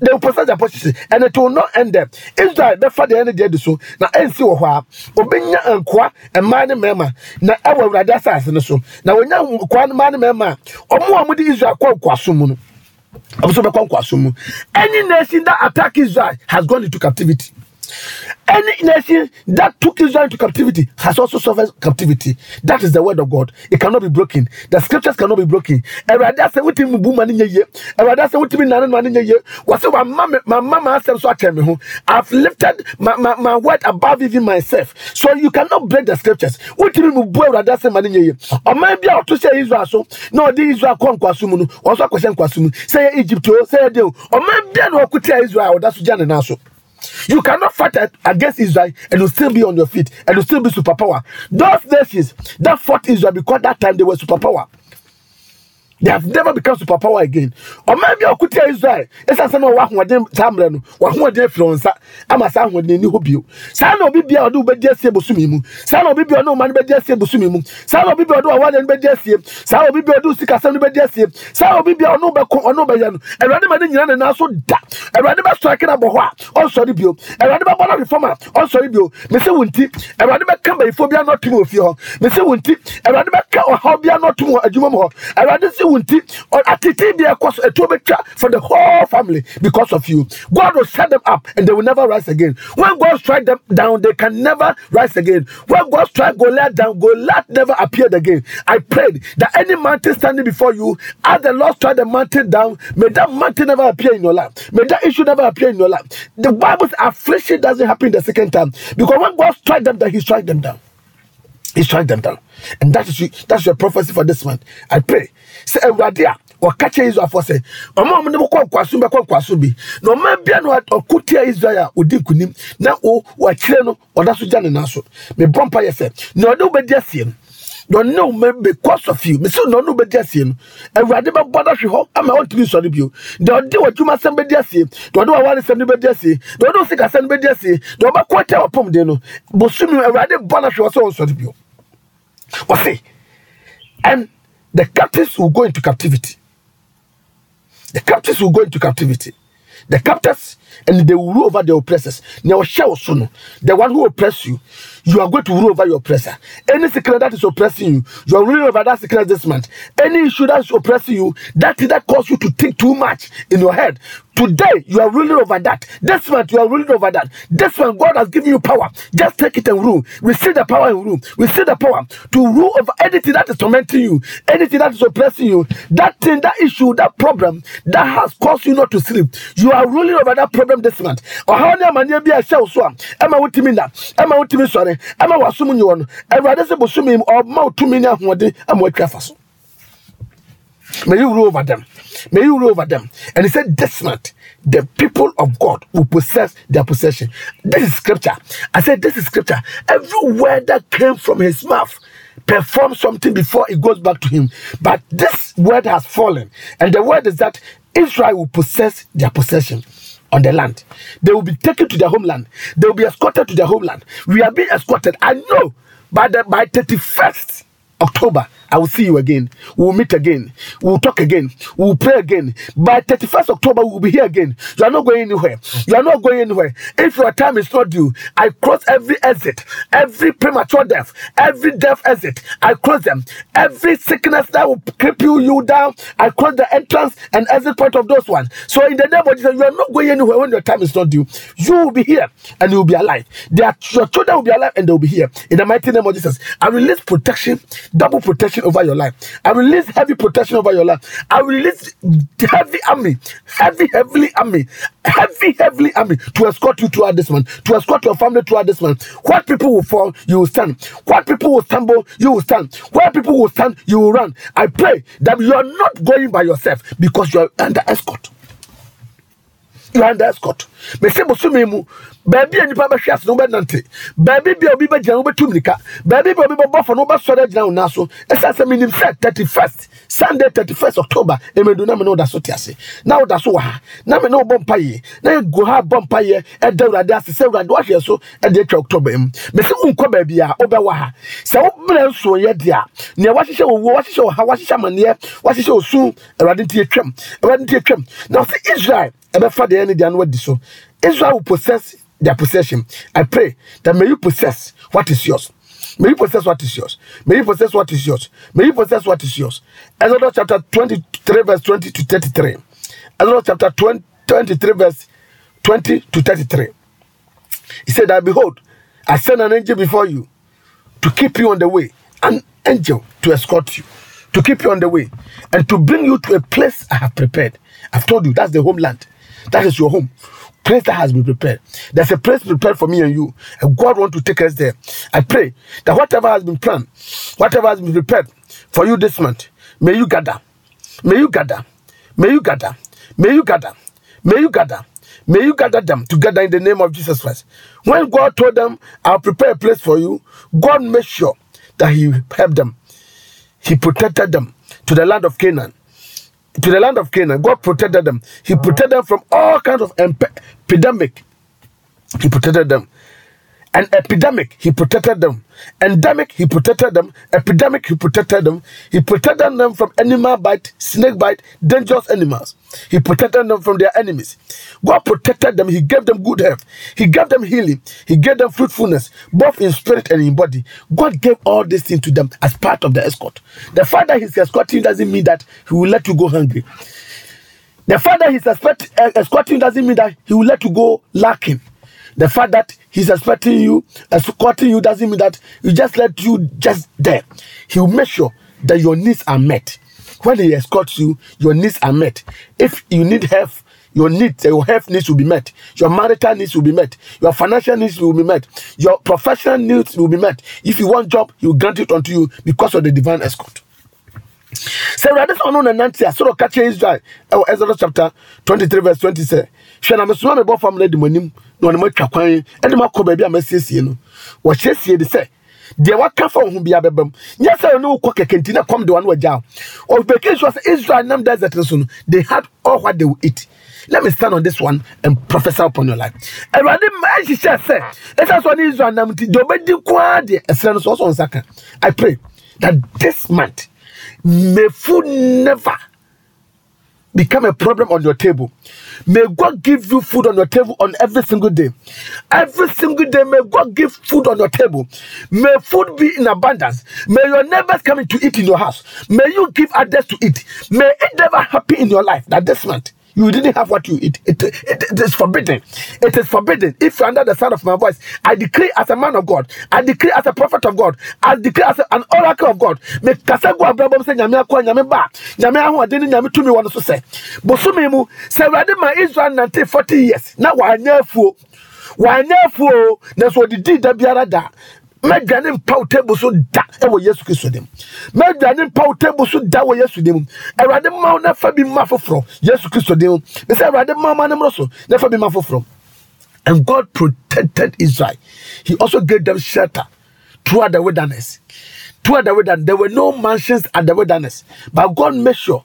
Speaker 3: they will possess their possession and it will not end there israel bɛfa deɛ ɛne deɛ di so na ɛnsi wɔ hɔ a obɛnya nkoa mmaa ne mmarima na ɛwɔ awurade asase no so na wɔnya nkoa ne mmaa ne mmarima a ɔmo a wɔde israel kɔ nkoaso mu any nation that attack israel has gone into captivity any nation that took Israel into captivity has also suffered captivity. That is the word of God. It cannot be broken. The scriptures cannot be broken. Awurade asɛ wotumi mu bu ma ne nyɛ yie. Awurade asɛ wotumi nane ma ne nyɛ yie. Wɔsɛ wa ma me ma ma ma asɛm so akyerɛ me ho. I've lifted my, my, my word above even myself. So you cannot break the scriptures. Wotumi mu bu Awurade asɛm ma ne nyɛ yie. Ɔman bi a ɔto hyɛ Israel so na ɔde Israel kɔ nkwaso mu no ɔnso akɔhyɛ nkwaso mu. Sɛ yɛ Egypt o, sɛ yɛ de o. Ɔman bi a na ɔkuta Israel a ɔda so gya ne nan so. You cannot fight against Israel and you still be on your feet and you still be superpower. Those nations that fought Israel because that time they were superpower. They have never become superpower again. Or maybe I could tell Israel, it's a son of Wahwadim Tamran, Wahwadim Flonsa, Amasa when they knew you. San of Bibia do Bedia Sebusumimu, San of Bibia no man Bedia Sebusumimu, San of Bibia do one and Bedia Sim, San of Bibia do Sika San Bedia Sim, San of Bibia no Bako or no Bayan, and Radaman and also da, and Radaba striking up Boha, also the bill, and Radaba Bona reformer, also the bill, Mr. Winti, and Radaba Kamba Phobia not to move you, Mr. Winti, and Radaba or Hobia not to move a Jumamo, and Radisi Winti, or Atiti be a cost a two for the whole family because of you. God will set them up and they will never rise again. When God strike them down, they can never rise again. When God strike Goliath down, Goliath never appeared again. I prayed that any mountain standing before you, as the Lord strike the mountain down, may that mountain never appear in your life. May that issue never appear in your life. The Bible's affliction doesn't happen the second time because when God strike them down, He strike them down. He strike them down. And that is that's your prophecy for this month. I pray. Say Awurade a ɔka kyerɛ Israelfoɔ sɛ ɔma ɔmo ne mo kɔ nkwaso bɛkɔ nkwaso bi. Na ɔma bia no ɔko tia Israel a ɔdi nkunim na o wakyerɛ no ɔda so gya ne nan so. Mebɔ mpa yɛ sɛ na ɔde wo bɛdi asie no na ɔne wo mɛ because of you mesi na ɔne wo bɛdi asie no Awurade bɛbɔ no hwe hɔ ama ɔntumi nsɔre bio. Na ɔde w'adwuma sɛm bɛdi asie na ɔde w'aware sɛm no bɛdi asie na ɔde wo sikasɛm no bɛdi asie na ɔbɛkɔ tia w'apɔmuden no bosomi Awurade bɔ no hwe hɔ sɛ ɔnsɔre bio. Wasi. And the captives will go into captivity. The captives will go into captivity. The captors and they will rule over the oppressors. Now, shall the one who oppress you, you are going to rule over your oppressor. Any sickness that is oppressing you, you are ruling over that sickness this month. Any issue that is oppressing you, that that cause you to think too much in your head. Today, you are ruling over that. This month, you are ruling over that. This one, God has given you power. Just take it and rule. Receive the power and rule. Receive the power to rule over anything that is tormenting you, anything that is oppressing you, that thing, that issue, that problem that has caused you not to sleep. You are ruling over that problem this month. Ɔhaw ne amanneɛ bi a ɛhyɛ wo so a, ɛma wotumi nna, ɛma wotumi sɔre, ɛma w'asom nyɛ wɔ no. Awurade sɛ bosome mu, ɔma wo tumi ne ahoɔden ama woatwa afa so. May you rule over them. May you rule over them. And he said, This month, the people of God will possess their possession. This is scripture. I said, This is scripture. Every word that came from his mouth performs something before it goes back to him. But this word has fallen. And the word is that Israel will possess their possession on the land. They will be taken to their homeland. They will be escorted to their homeland. We are being escorted. I know by the by 31st October, I will see you again. We will meet again. We will talk again. We will pray again. By 31st October, we will be here again. You are not going anywhere. You are not going anywhere. If your time is not due, I cross every exit, every premature death, every death exit. I cross them. Every sickness that will cripple you down, I cross the entrance and exit point of those ones. So in the name of Jesus, you are not going anywhere when your time is not due. You will be here and you will be alive. Your children will be alive and they will be here. In the mighty name of Jesus, I release protection, double protection over your life. I release heavy protection over your life. I release heavy army, heavy, heavily army, heavy, heavily army to escort you throughout this month, to escort your family throughout this month. What people will fall, you will stand. What people will stumble, you will stand. Where people will stand, you will run. I pray that you are not going by yourself because you are under escort. Under escort. Mese bosome mu. Baabi a nipa bɛhwɛ ase na wobɛnante. Baabi bi a obi bɛgyina no wobɛtu mirika baabi bi a obi bɛbɔ fɔ no wobɛsɔre agyina wo nan so. Ɛsiane sɛ menim sɛ 31st sunday 31st october ɛmɛdu na me ne woda so te ase. Na woda so wɔ ha. Na me ne wobɔ mpayɛ na yɛgu ha bɔ mpayɛ ɛda awurade ase. Sɛ awurade wahwɛ so ɛde atwa october mu. Mese wonkɔ baabi a wobɛwɔ ha. Sɛ wobrɛ nsoɔyɛ deɛ a nea wahyehyɛ wɔwuo wahyehyɛ wɔ ha wahyehyɛ amanneɛ wahyehyɛ osu awurade nti atwam awurade nti atwam na ɔsɛ israel ɛbɛfa deɛ ɛne deɛ no wadi so. Israel will possess their possession. I pray that may you possess what is yours. May you possess what is yours. May you possess what is yours. May you possess what is yours. Exodus chapter 23 verse 20 to 33 exodus chapter 20, 23 verse 20 to 33 he said that behold i send an angel before you to keep you on the way, an angel to escort you, to keep you on the way, and to bring you to a place I have prepared. I've told you that's the homeland, that is your home. Place that has been prepared. There's a place prepared for me and you, and God want to take us there. I pray that whatever has been planned, whatever has been prepared for you this month, may you gather, may you gather, may you gather, may you gather, may you gather, May you gather them together in the name of Jesus Christ. When God told them, I'll prepare a place for you, God made sure that He helped them. He protected them to the land of Canaan. To the land of Canaan, God protected them. He protected them from all kinds of epidemic. He protected them. An epidemic, he protected them. Endemic, he protected them. Epidemic, he protected them. He protected them from animal bite, snake bite, dangerous animals. He protected them from their enemies. God protected them. He gave them good health. He gave them healing. He gave them fruitfulness, both in spirit and in body. God gave all these things to them as part of the escort. The fact that he's escorting doesn't mean that he will let you go hungry. The fact that he's escorting doesn't mean that he will let you go lacking. The fact that he's expecting you, escorting you, doesn't mean that he just let you just there. He will make sure that your needs are met. When he escorts you, your needs are met. If you need help, your needs, your health needs will be met. Your marital needs will be met. Your financial needs will be met. Your professional needs will be met. If you want job, he will grant it unto you because of the divine escort. sɛ awurade sɛ ɔno a sɛ ɔka kyerɛ israel ɛwɔ exodus chapter 23 verse 20 sɛ hwɛ na mesoma me bɔfam no adi mo na ɔne matwa kwan ɛde mo akɔ baabi a masiesie no. Wɔkyerɛsie de sɛ deɛ waka fa ho bia bɛba nyɛ sɛ ɔne wokɔ kɛkɛ nti na kɔm de wa no wagya wo. Ɔbɛki sure sɛ israel nam desert no so no they had all what they would eat. Let me stand on this one and prophesy upon your life. Ma ɛhyehyɛ sɛ ɛsɛ sɛ ɔne israel nam ɔbɛdi koraa deɛ ɛserɛ no so ɔsɔ nsa ka. I pray that this month may never become a problem on your table. May God give you food on your table on every single day. Every single day, may God give food on your table. May food be in abundance. May your neighbors come in to eat in your house. May you give others to eat. May it never happen in your life that this month you didn't have what you eat. It, is forbidden. It is forbidden. If you're under the sound of my voice, I decree as a man of God, I decree as a prophet of God, I decree as an oracle of God. Me kasa go abrabam se nyame akwa nyame ba, nyame ahoɔden ne nyame tumi wɔ no so sɛ. Bosome mu, sɛ Awurade ma Israel nante 40 years, na wanyɛ afuo. Wanyɛ afuo, na so ɔdidi da biara da. Mɛdwane mpa wo table so da ɛwɔ yesu kristo dim mɛdwane mpa wo table so da wɔ yesu dim awurade ma wo na fa bi ma foforɔ yesu kristo dim mesɛ awurade ma ma ne mmoro so na fa bi ma foforɔ. And god protected israel. He also gave them shelter throughout the wilderness. Throughout the wilderness. There were no mansions at the wilderness. But god made sure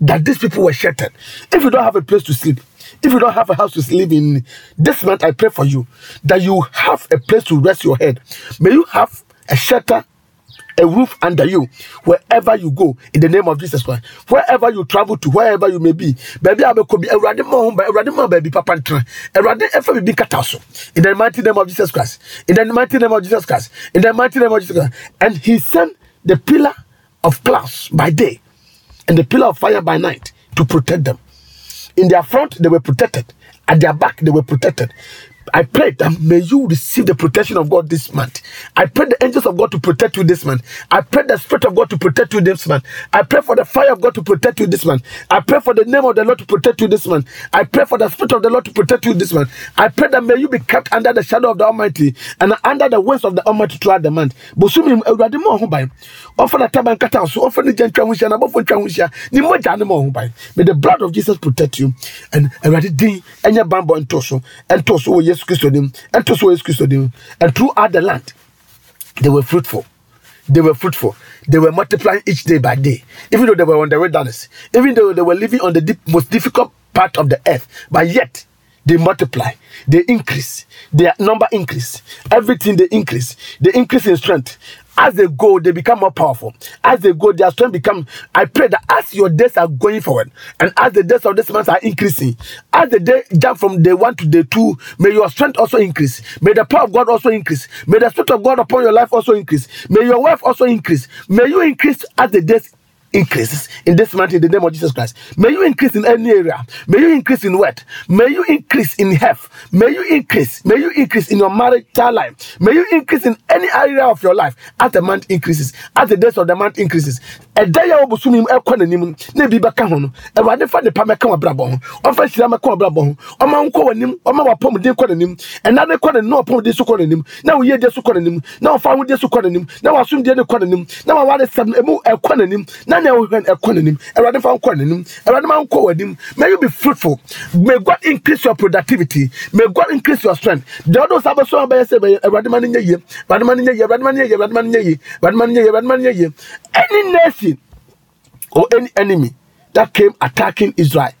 Speaker 3: that these people were sheltered. If you don't have a place to sleep if you don't have a house to live in, this month I pray for you that you have a place to rest your head. May you have a shelter, a roof under you wherever you go in the name of Jesus Christ. Wherever you travel to, wherever you may be. Baby, I could be a random mom, a random baby, papa, a ever be catasso. In the mighty name of Jesus Christ. In the mighty name of Jesus Christ. In the mighty name of Jesus Christ. And he sent the pillar of clouds by day and the pillar of fire by night to protect them. In their front, they were protected. At their back, they were protected. I pray that may you receive the protection of God this month. I pray the angels of God to protect you this month. I pray the Spirit of God to protect you this month. I pray for the fire of God to protect you this month. I pray for the name of the Lord to protect you this month. I pray for the Spirit of the Lord to protect you this month. I pray that may you be kept under the shadow of the Almighty and under the wings of the Almighty throughout the month. Bosumi awurade mo ho ban. Offer the taban kata so offer the gentwa ho hia na bofo ntwa ho hia. Ni mogya ne ban. May the blood of Jesus protect you and awurade din enye bambo ento so ento so wɔ oh, Yesu Kristo dim ento so wɔ and throughout the land they were fruitful. They were fruitful. They were multiplying each day by day. Even though they were on the wilderness, even though they were living on the deep, most difficult part of the earth, but yet they multiply, they increase, their number increase, everything they increase, they increase in strength. As they go, they become more powerful. As they go, their strength become. I pray that as your days are going forward, and as the days of this month are increasing, as the day jump from day one to day two, may your strength also increase. May the power of God also increase. May the spirit of God upon your life also increase. May your wealth also increase. May you increase as the days increases in this month in the name of Jesus Christ. May you increase in any area. May you increase in what? May you increase in health. May you increase. May you increase in your marital life. May you increase in any area of your life as the month increases, as the days of the month increases. Ɛda yɛ wɔbɔ sumi mu ɛkɔ n'anim na ebi bɛka ho no ɛwurade fa nipa mɛka wɔ abrabɔ ho ɔfa hyira mɛka wɔ abrabɔ ho ɔma nkɔ wɔ ɔma wɔ apɔmuden kɔ n'anim ɛna ne kɔ n'anim na ɔpɔmuden so kɔ n'anim na wɔyɛ die so kɔ n'anim na ɔfa ahodie so kɔ n'anim na wɔasomdie ne kɔ n'anim na wɔaware sɛm emu ɛkɔ n'anim na nea wɔhwɛ no ɛkɔ n'anim ɛwurade fa nkɔ n'anim ɛwurade ma nkɔ wɔ may you be fruitful may God increase your productivity may God increase your strength deɛ ɔdo sábɛ so ɔbɛyɛ sɛ bɛyɛ ɛwurade ma ne nyɛ yie ɛwurade ma ne nyɛ yie ɛwurade ma ne nyɛ yie ɛwurade ma ne nyɛ yie ɛwurade ma ne nyɛ yie yie any nation or any enemy that came attacking Israel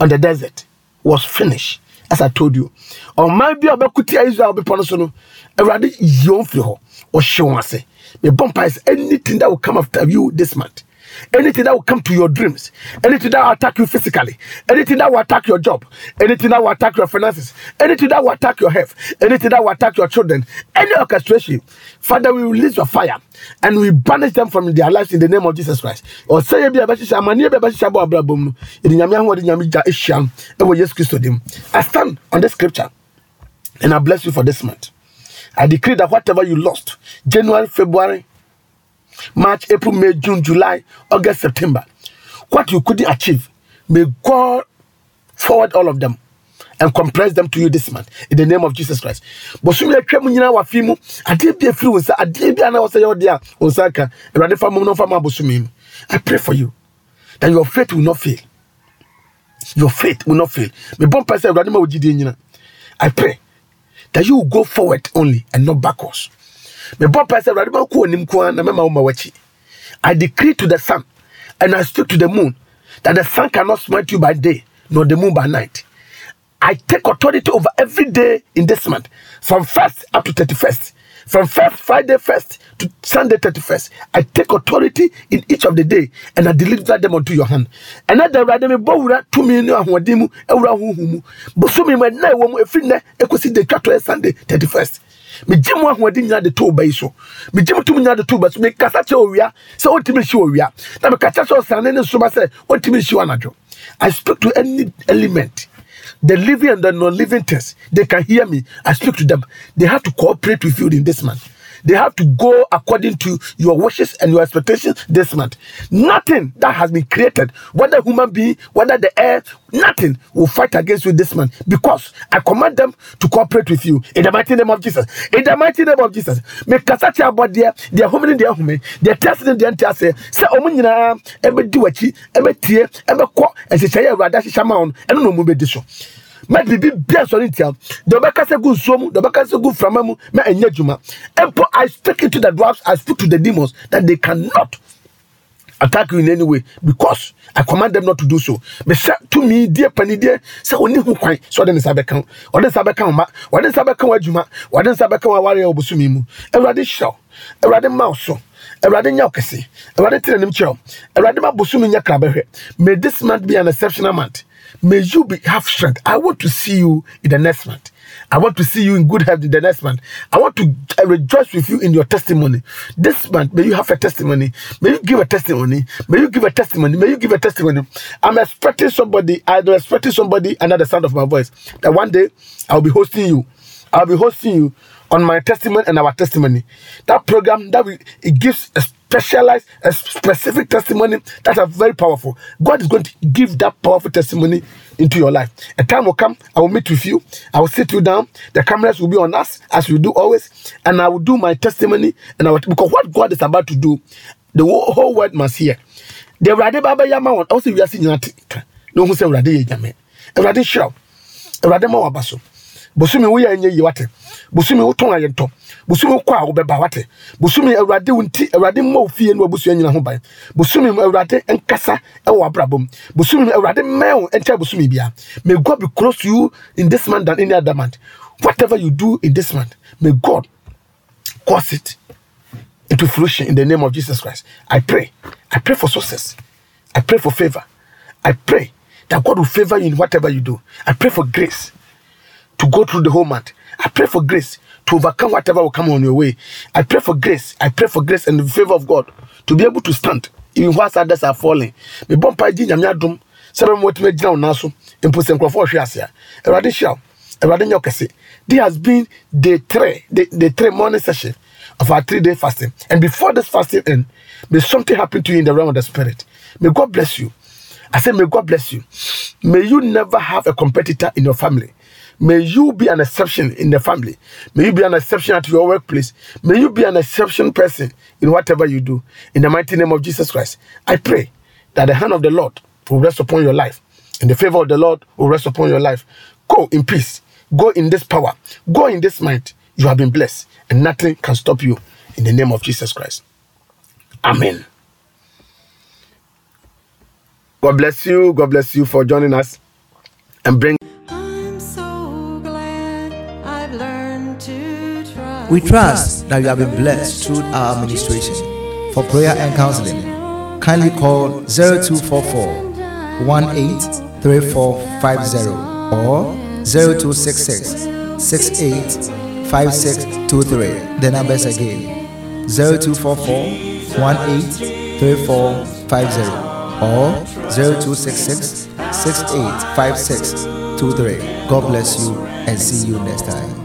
Speaker 3: on the desert was finished, as I told you. Or maybe a bekuti Israel be no so no. Awurade yi wɔn firi hɔ. Ɔhyɛ wɔn ase. Anything that will come after you this month. Anything that will come to your dreams, anything that will attack you physically, anything that will attack your job, anything that will attack your finances, anything that will attack your health, anything that will attack your children, any orchestration, Father, we release your fire and we banish them from their lives in the name of Jesus Christ. Or say. I stand on this scripture and I bless you for this month. I decree that whatever you lost, January, February, March, April, May, June, July, August, September. What you couldn't achieve, may God forward all of them and compress them to you this month in the name of Jesus Christ. Bosumi atwa mu nyina wa fi mu ade bi afiri wo nsa ade bi ana wo sɛ yɛ ɔde a wo nsa ka awurade fa mu no fa ma bosumi mu. I pray for you that your faith will not fail. Your faith will not fail. Me gyidie nyina. I pray that you will go forward only and not backwards. Me bɔ mpa sɛ awurade ma wo kɔ onim ko na mɛma wo w'akyi. I decree to the sun and I speak to the moon that the sun cannot smite you by day nor the moon by night. I take authority over every day in this month, from first up to thirty first, from first Friday first to Sunday thirty first. I take authority in each of the day, and I deliver them unto your hand. And at the right me bowura to me no ahoɔden mu ewura huhu mu. Bosomi mu na ɛwɔ mu efiri nɛ ekosi de twa to Sunday thirty first. Megye mu ahoɔden nyinaa de to wo ba yi so. Megye mu tum nyinaa de to wo ba so. Mekasa kyerɛ owia sɛ wontumi nhye owia. Na mekasa kyerɛ ɔsane ne nsoma sɛ wontumi nhye wo anadwo i speak to any element. The living and the non-living things they can hear me. I speak to them. They have to cooperate with you in this month they have to go according to your wishes and your expectations this month. Nothing that has been created whether human being whether the air nothing will fight against you this month because i command them to cooperate with you in the mighty name of jesus. In the mighty name of jesus. Make kasachi about their their home in their home their testing their say say omu nyinaa ɛbɛdi w'akyi ɛbɛtie ɛbɛkɔ ɛhyehyɛ yɛ awurade ahyehyɛ ma wɔn ɛno na ɔmo bɛdi so mɛ biribi bia sɔre ntia deɛ ɔbɛkasa gu nsuo mu deɛ ɔbɛkasa gu frama mu mɛ ɛnyɛ adwuma. Mpo i speak into the dwarfs i speak to the demons that they cannot attack you in any way because I command them not to do so. But say to me, dear penny dear, say only who quite so then Sabeka, or then Sabeka, or then Sabeka Wajuma, or then Sabeka warrior Busumimu, a radi show, a radi mouse. Awurade nya ɔkɛse awurade tena nim kyerɛw awurade ma bosom nya krabɛhwɛ may this month be an exceptional month may you be have strength i want to see you in the next month I want to see you in good health in the next month. I want to uh, rejoice with you in your testimony. This month, may you have a testimony. May you give a testimony. May you give a testimony. May you give a testimony. I'm expecting somebody, I'm expecting somebody under the sound of my voice that one day I'll be hosting you. I'll be hosting you on my testimony and our testimony. That program that we it gives a specialized, a specific testimony that are very powerful. God is going to give that powerful testimony into your life. A time will come, I will meet with you, I will sit you down, the cameras will be on us as we do always, and I will do my testimony and I will, because what God is about to do, the whole, whole world must hear. The Rade Baba Yama one also we are seeing that no who say Rade Yame. Rade Shroud. Rade Mawabaso. bosome woyɛ ɛnyɛ yie wate bosome wotɔn ayɛ ntɔ bosome wokɔ a wobɛba wate bosome awurade wo nti awurade mma wo fie ne wabusua nyina ho ban bosome awurade nkasa ɛwɔ abrabɔ mu bosome awurade mmɛn wo nkyɛn bosome biara may god be close to you in this month than any other month whatever you do in this month may god cause it into fruition in the name of Jesus Christ. I pray. I pray for success. I pray for favor. I pray that God will favor you in whatever you do. I pray for grace to go through the whole month. I pray for grace to overcome whatever will come on your way. I pray for grace. I pray for grace and the favor of God to be able to stand even whilst others are falling. Me bɔ mpa gye nyame adom sɛ bɛma watumi agyina wo nan so. Mpo sɛ nkurɔfoɔ hwe ase a awurade hyia wo this has been day three the, the three morning session of our three day fasting. And before this fasting end may something happen to you in the realm of the spirit. May god bless you. I say may god bless you. May you never have a competitor in your family May you be an exception in the family. May you be an exception at your workplace. May you be an exception person in whatever you do. In the mighty name of Jesus Christ, I pray that the hand of the Lord will rest upon your life and the favor of the Lord will rest upon your life. Go in peace. Go in this power. Go in this might. You have been blessed and nothing can stop you in the name of Jesus Christ. Amen. God bless you. God bless you for joining us and bring.
Speaker 1: We trust that you have been blessed through our administration. For prayer and counseling, kindly call 0244 183450 or 0266 685623. The numbers again 0244 183450 or 0266 685623. God bless you and see you next time.